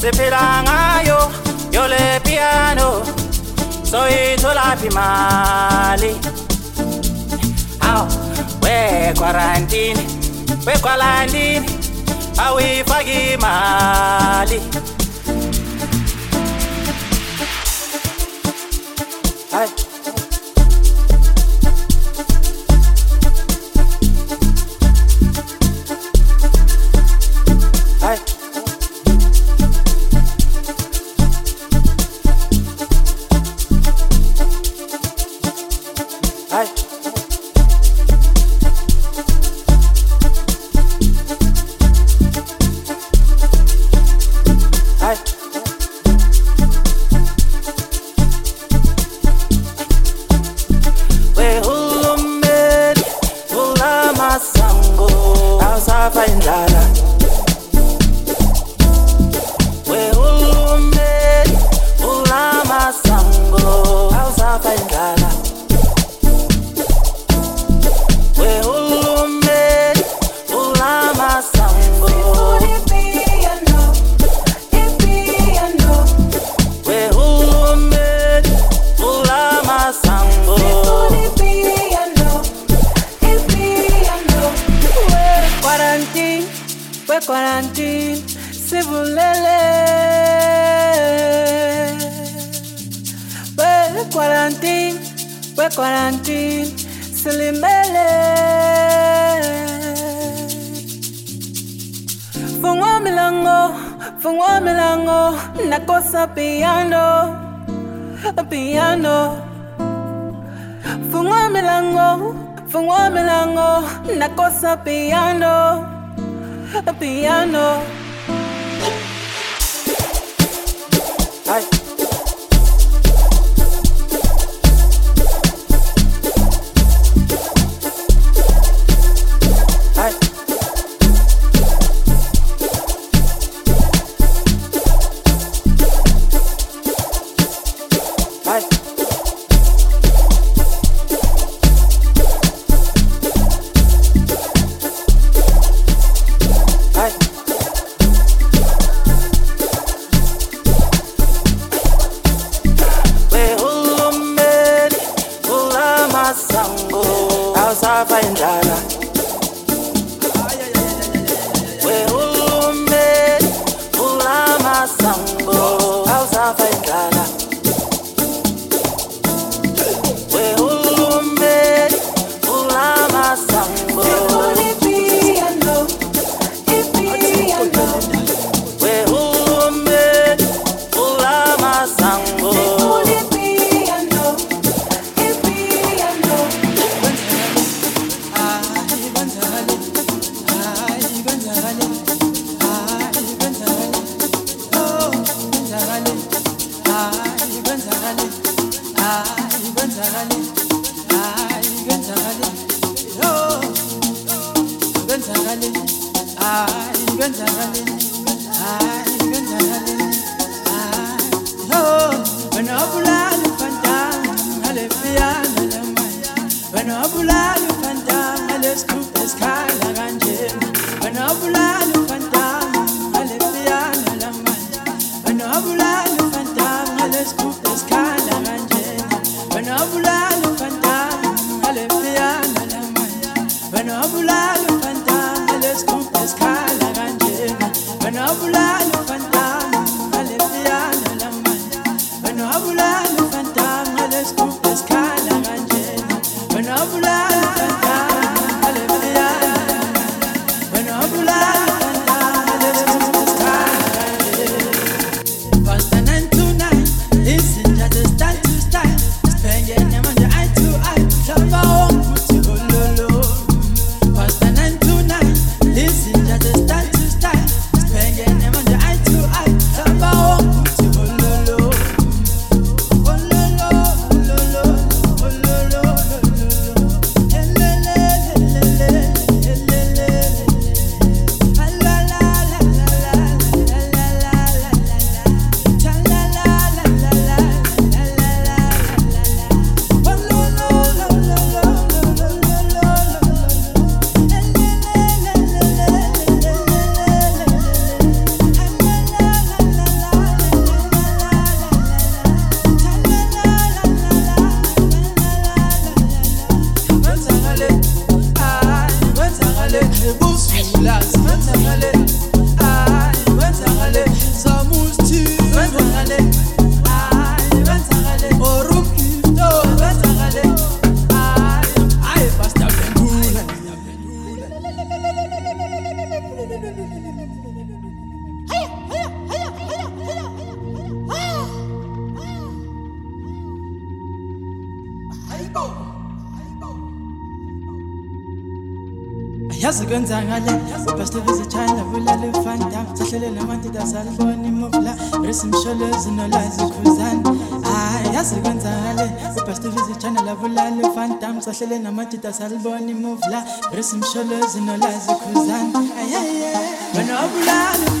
siphila ngayo yole piano soyitholaphi mali aw weqwarantini we awuyifaki Mali? Hey. kwenzakale. Ubastivizitshanda bulala ufandam sahlelele mantida salibona imuvla resimsholozi nolwazi khuzana hayi yazi kwenzakale. Ubastivizitshanda labulala ufandam sahlele namantida salibona imuvla resimsholozi nolwazi khuzana ayeye wena wabulala.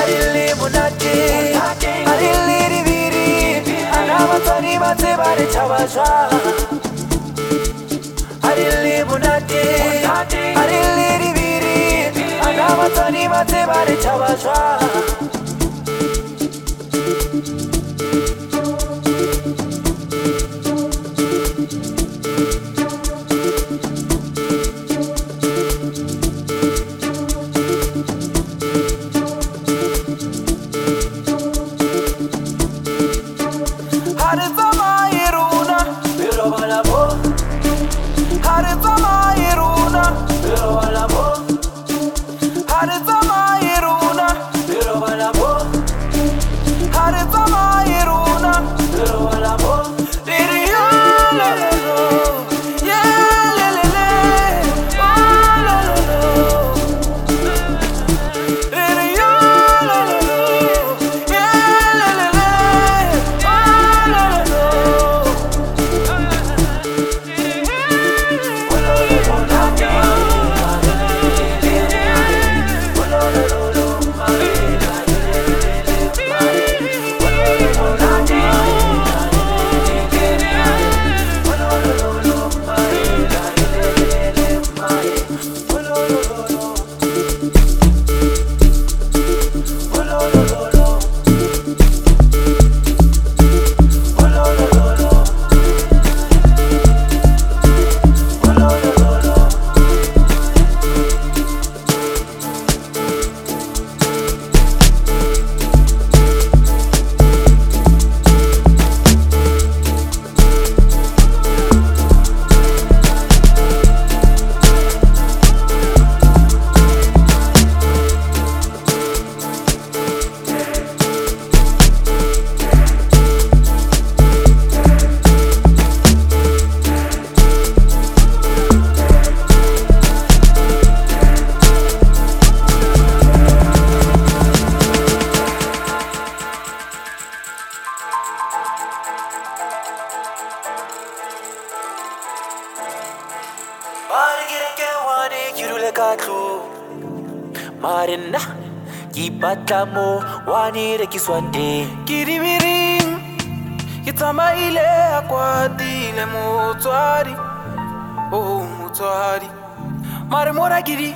Arili monate, arili riviri, anavatani batse bare chavazwa. Arili monate, arili riviri, anavatani batse bare chavazwa. katlho mare nna ke ipatla mo wane rekiswang teng ke dibiring ke tsamaile a kwatile motswadi o motswadi mare mona ke di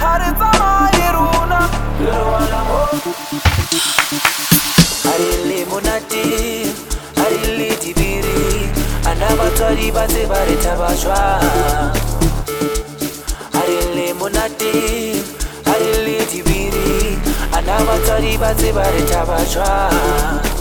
ha re tsamaye rona a re le monate a re le dibiri. Ana batswadi ba tse ba re thaba jwang a re le monate a re le dibiri. Ana batswadi ba tse ba re thaba jwang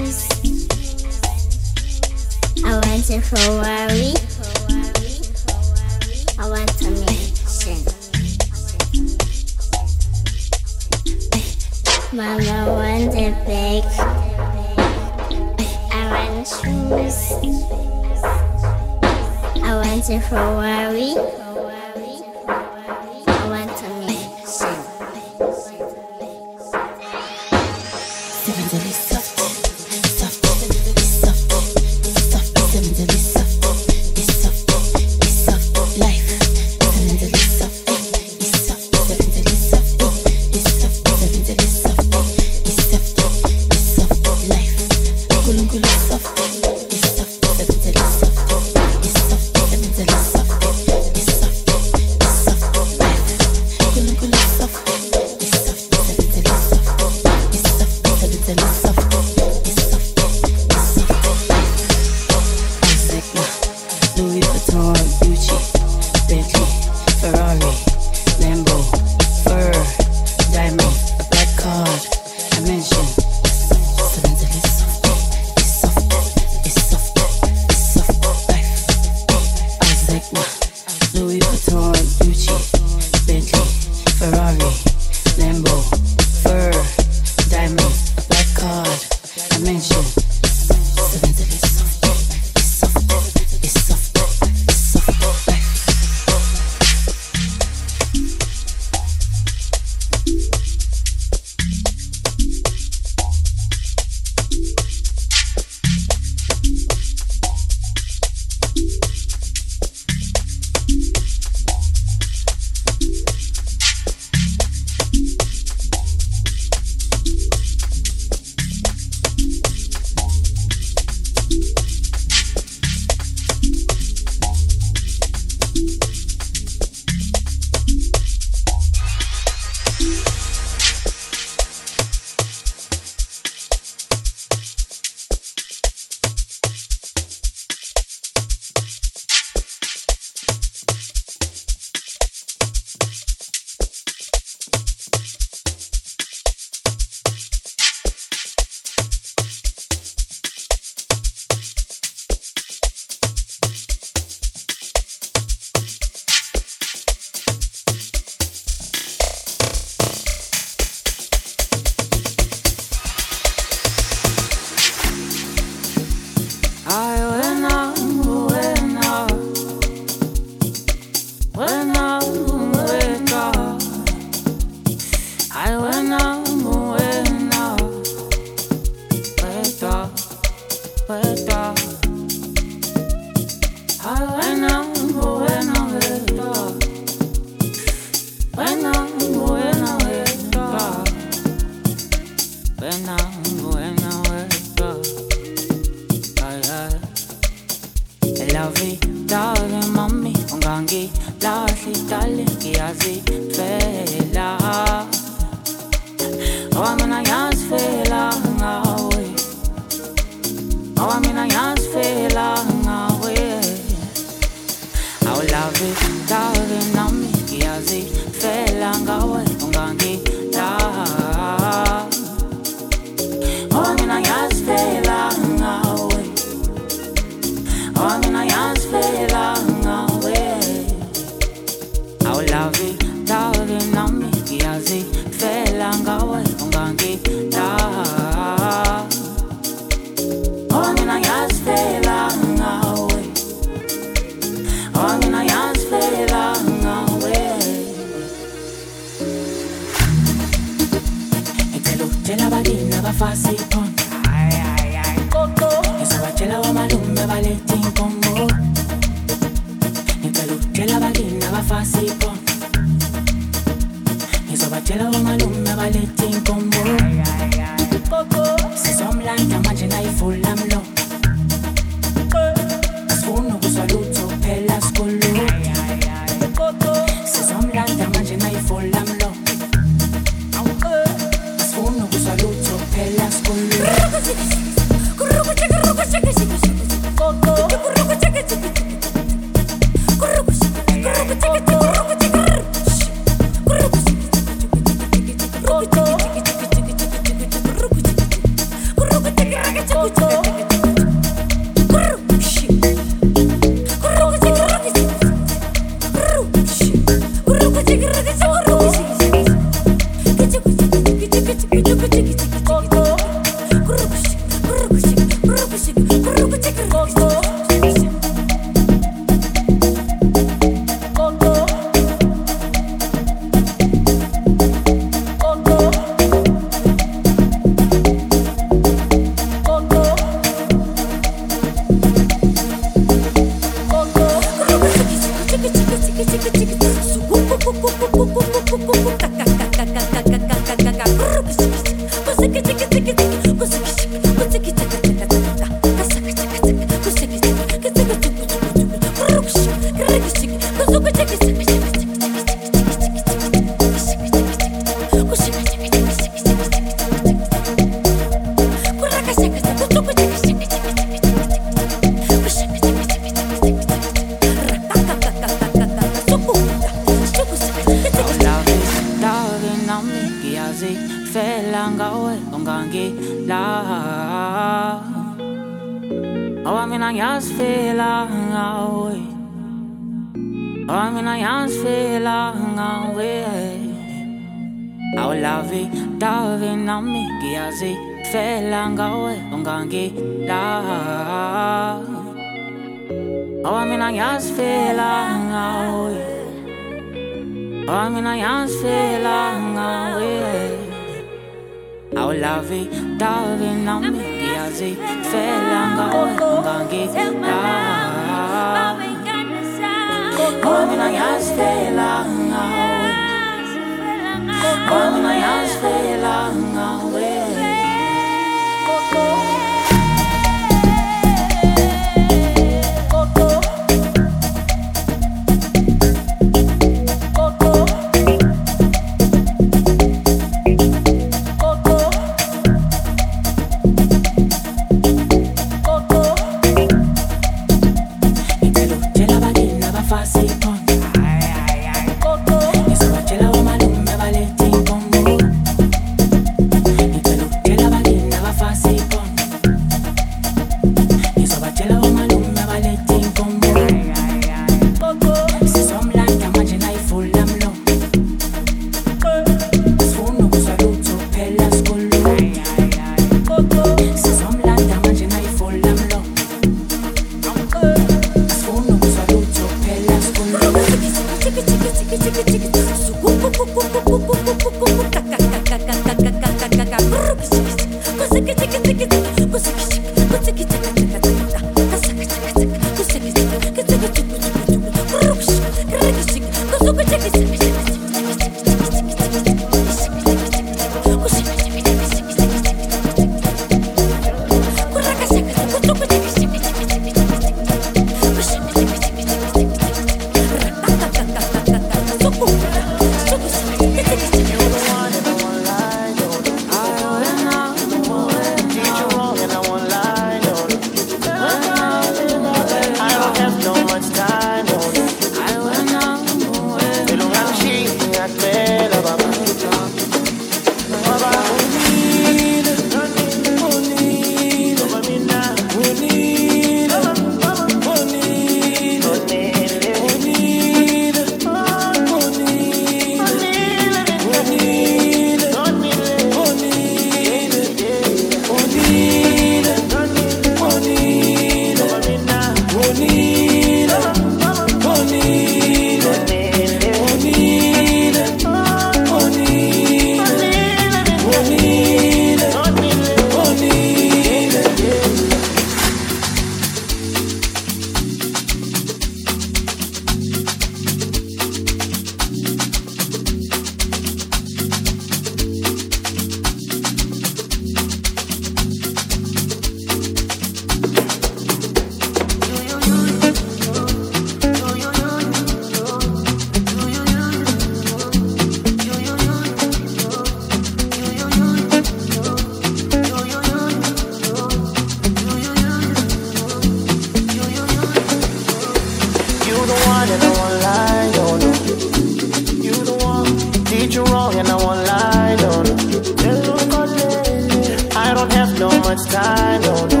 have no much time, no, no.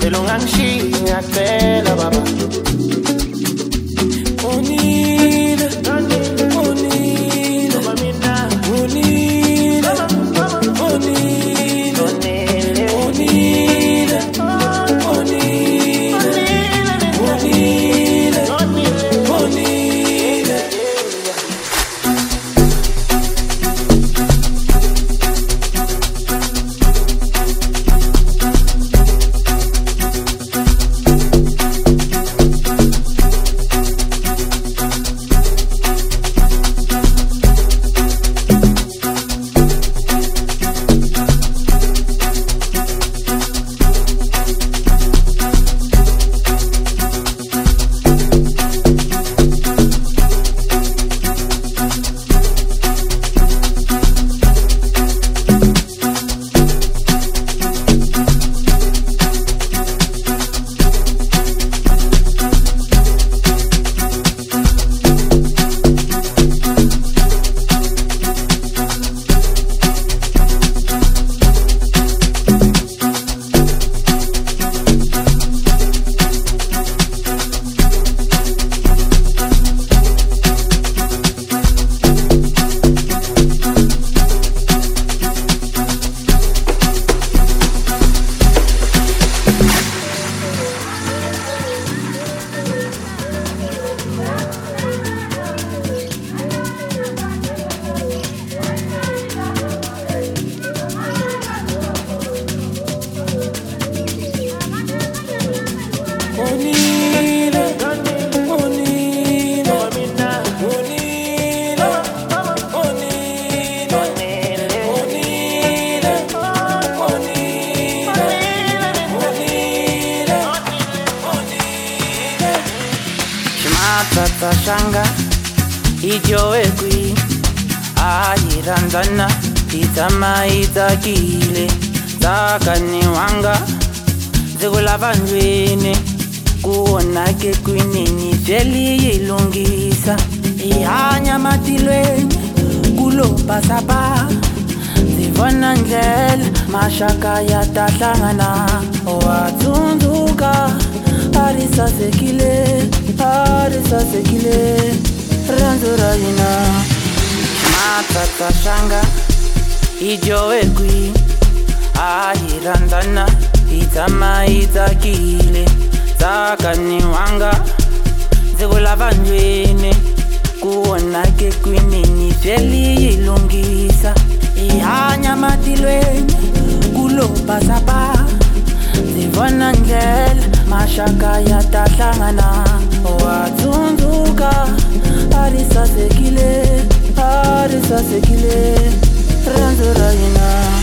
Telungangishiya kuphela baba. Unile, kwinini vyeliyilungisa ihanya matilweni kulobhasaba zivona ndlela mashaka yatahlangana watsundzuka arisasekile arisasekile. Ranzo ra hina matsatsa shanga ijowekwi ahirandzana itama itsakile tsakaniwanga zikulavanjweni kuwonake kwinini vyeliyilungisa ihanya matilweni kulobhasaba zivona ndlela mashaka yatahlangana. Watsundzuka arisasekile arisasekile ranzo ra hina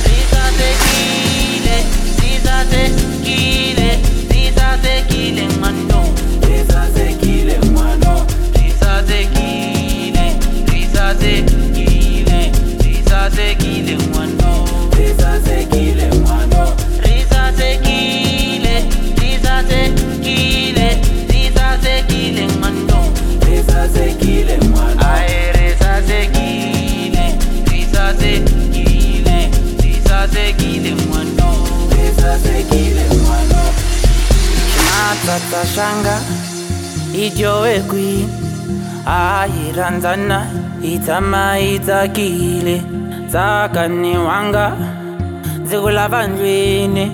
risasekile ngwano matsatsa shanga ijowekwi ayirandzana itama itsakile. Tsakaniwanga zikulavanjweni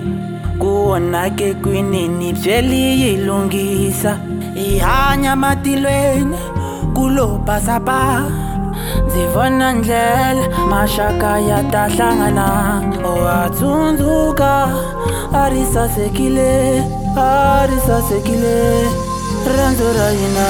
kuwonake kwinini vyeliyilungisa ihanya matilweni kulobhasaba zivona ndlela mashaka yatahlangana oh, watsundzuka arisasekile arisasekile ranzo ra hina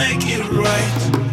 make it right.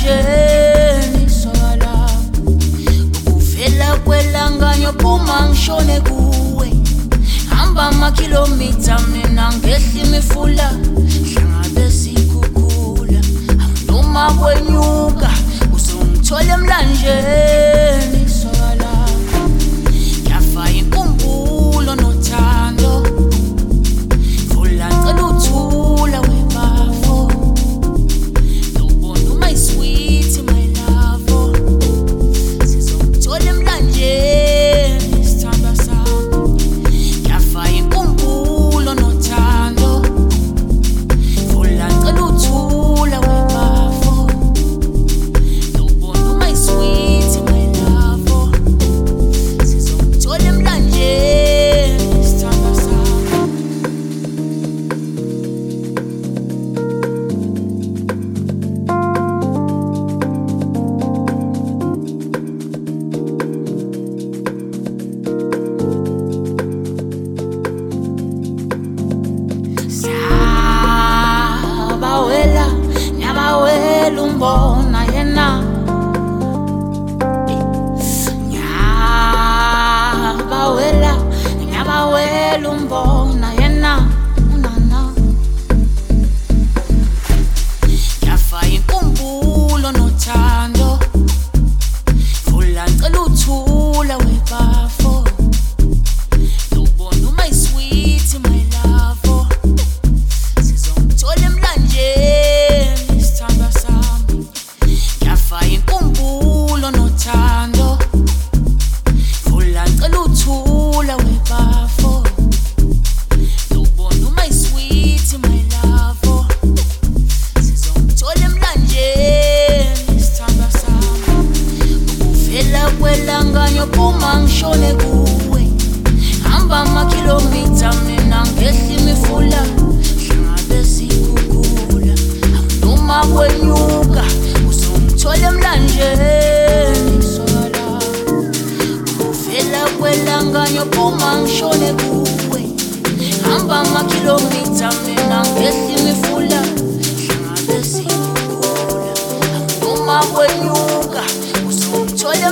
kanjani sola ukuvela kwelanganyo phuma ngishone kuwe. Hamba amakhilomitha mina ngehla imifula hlangabezikhukhula noma kwenyuka uzongithola emlanjeni makilomita mina ngehlimifula hlangane siyikula angoma kwenyuka uzomthola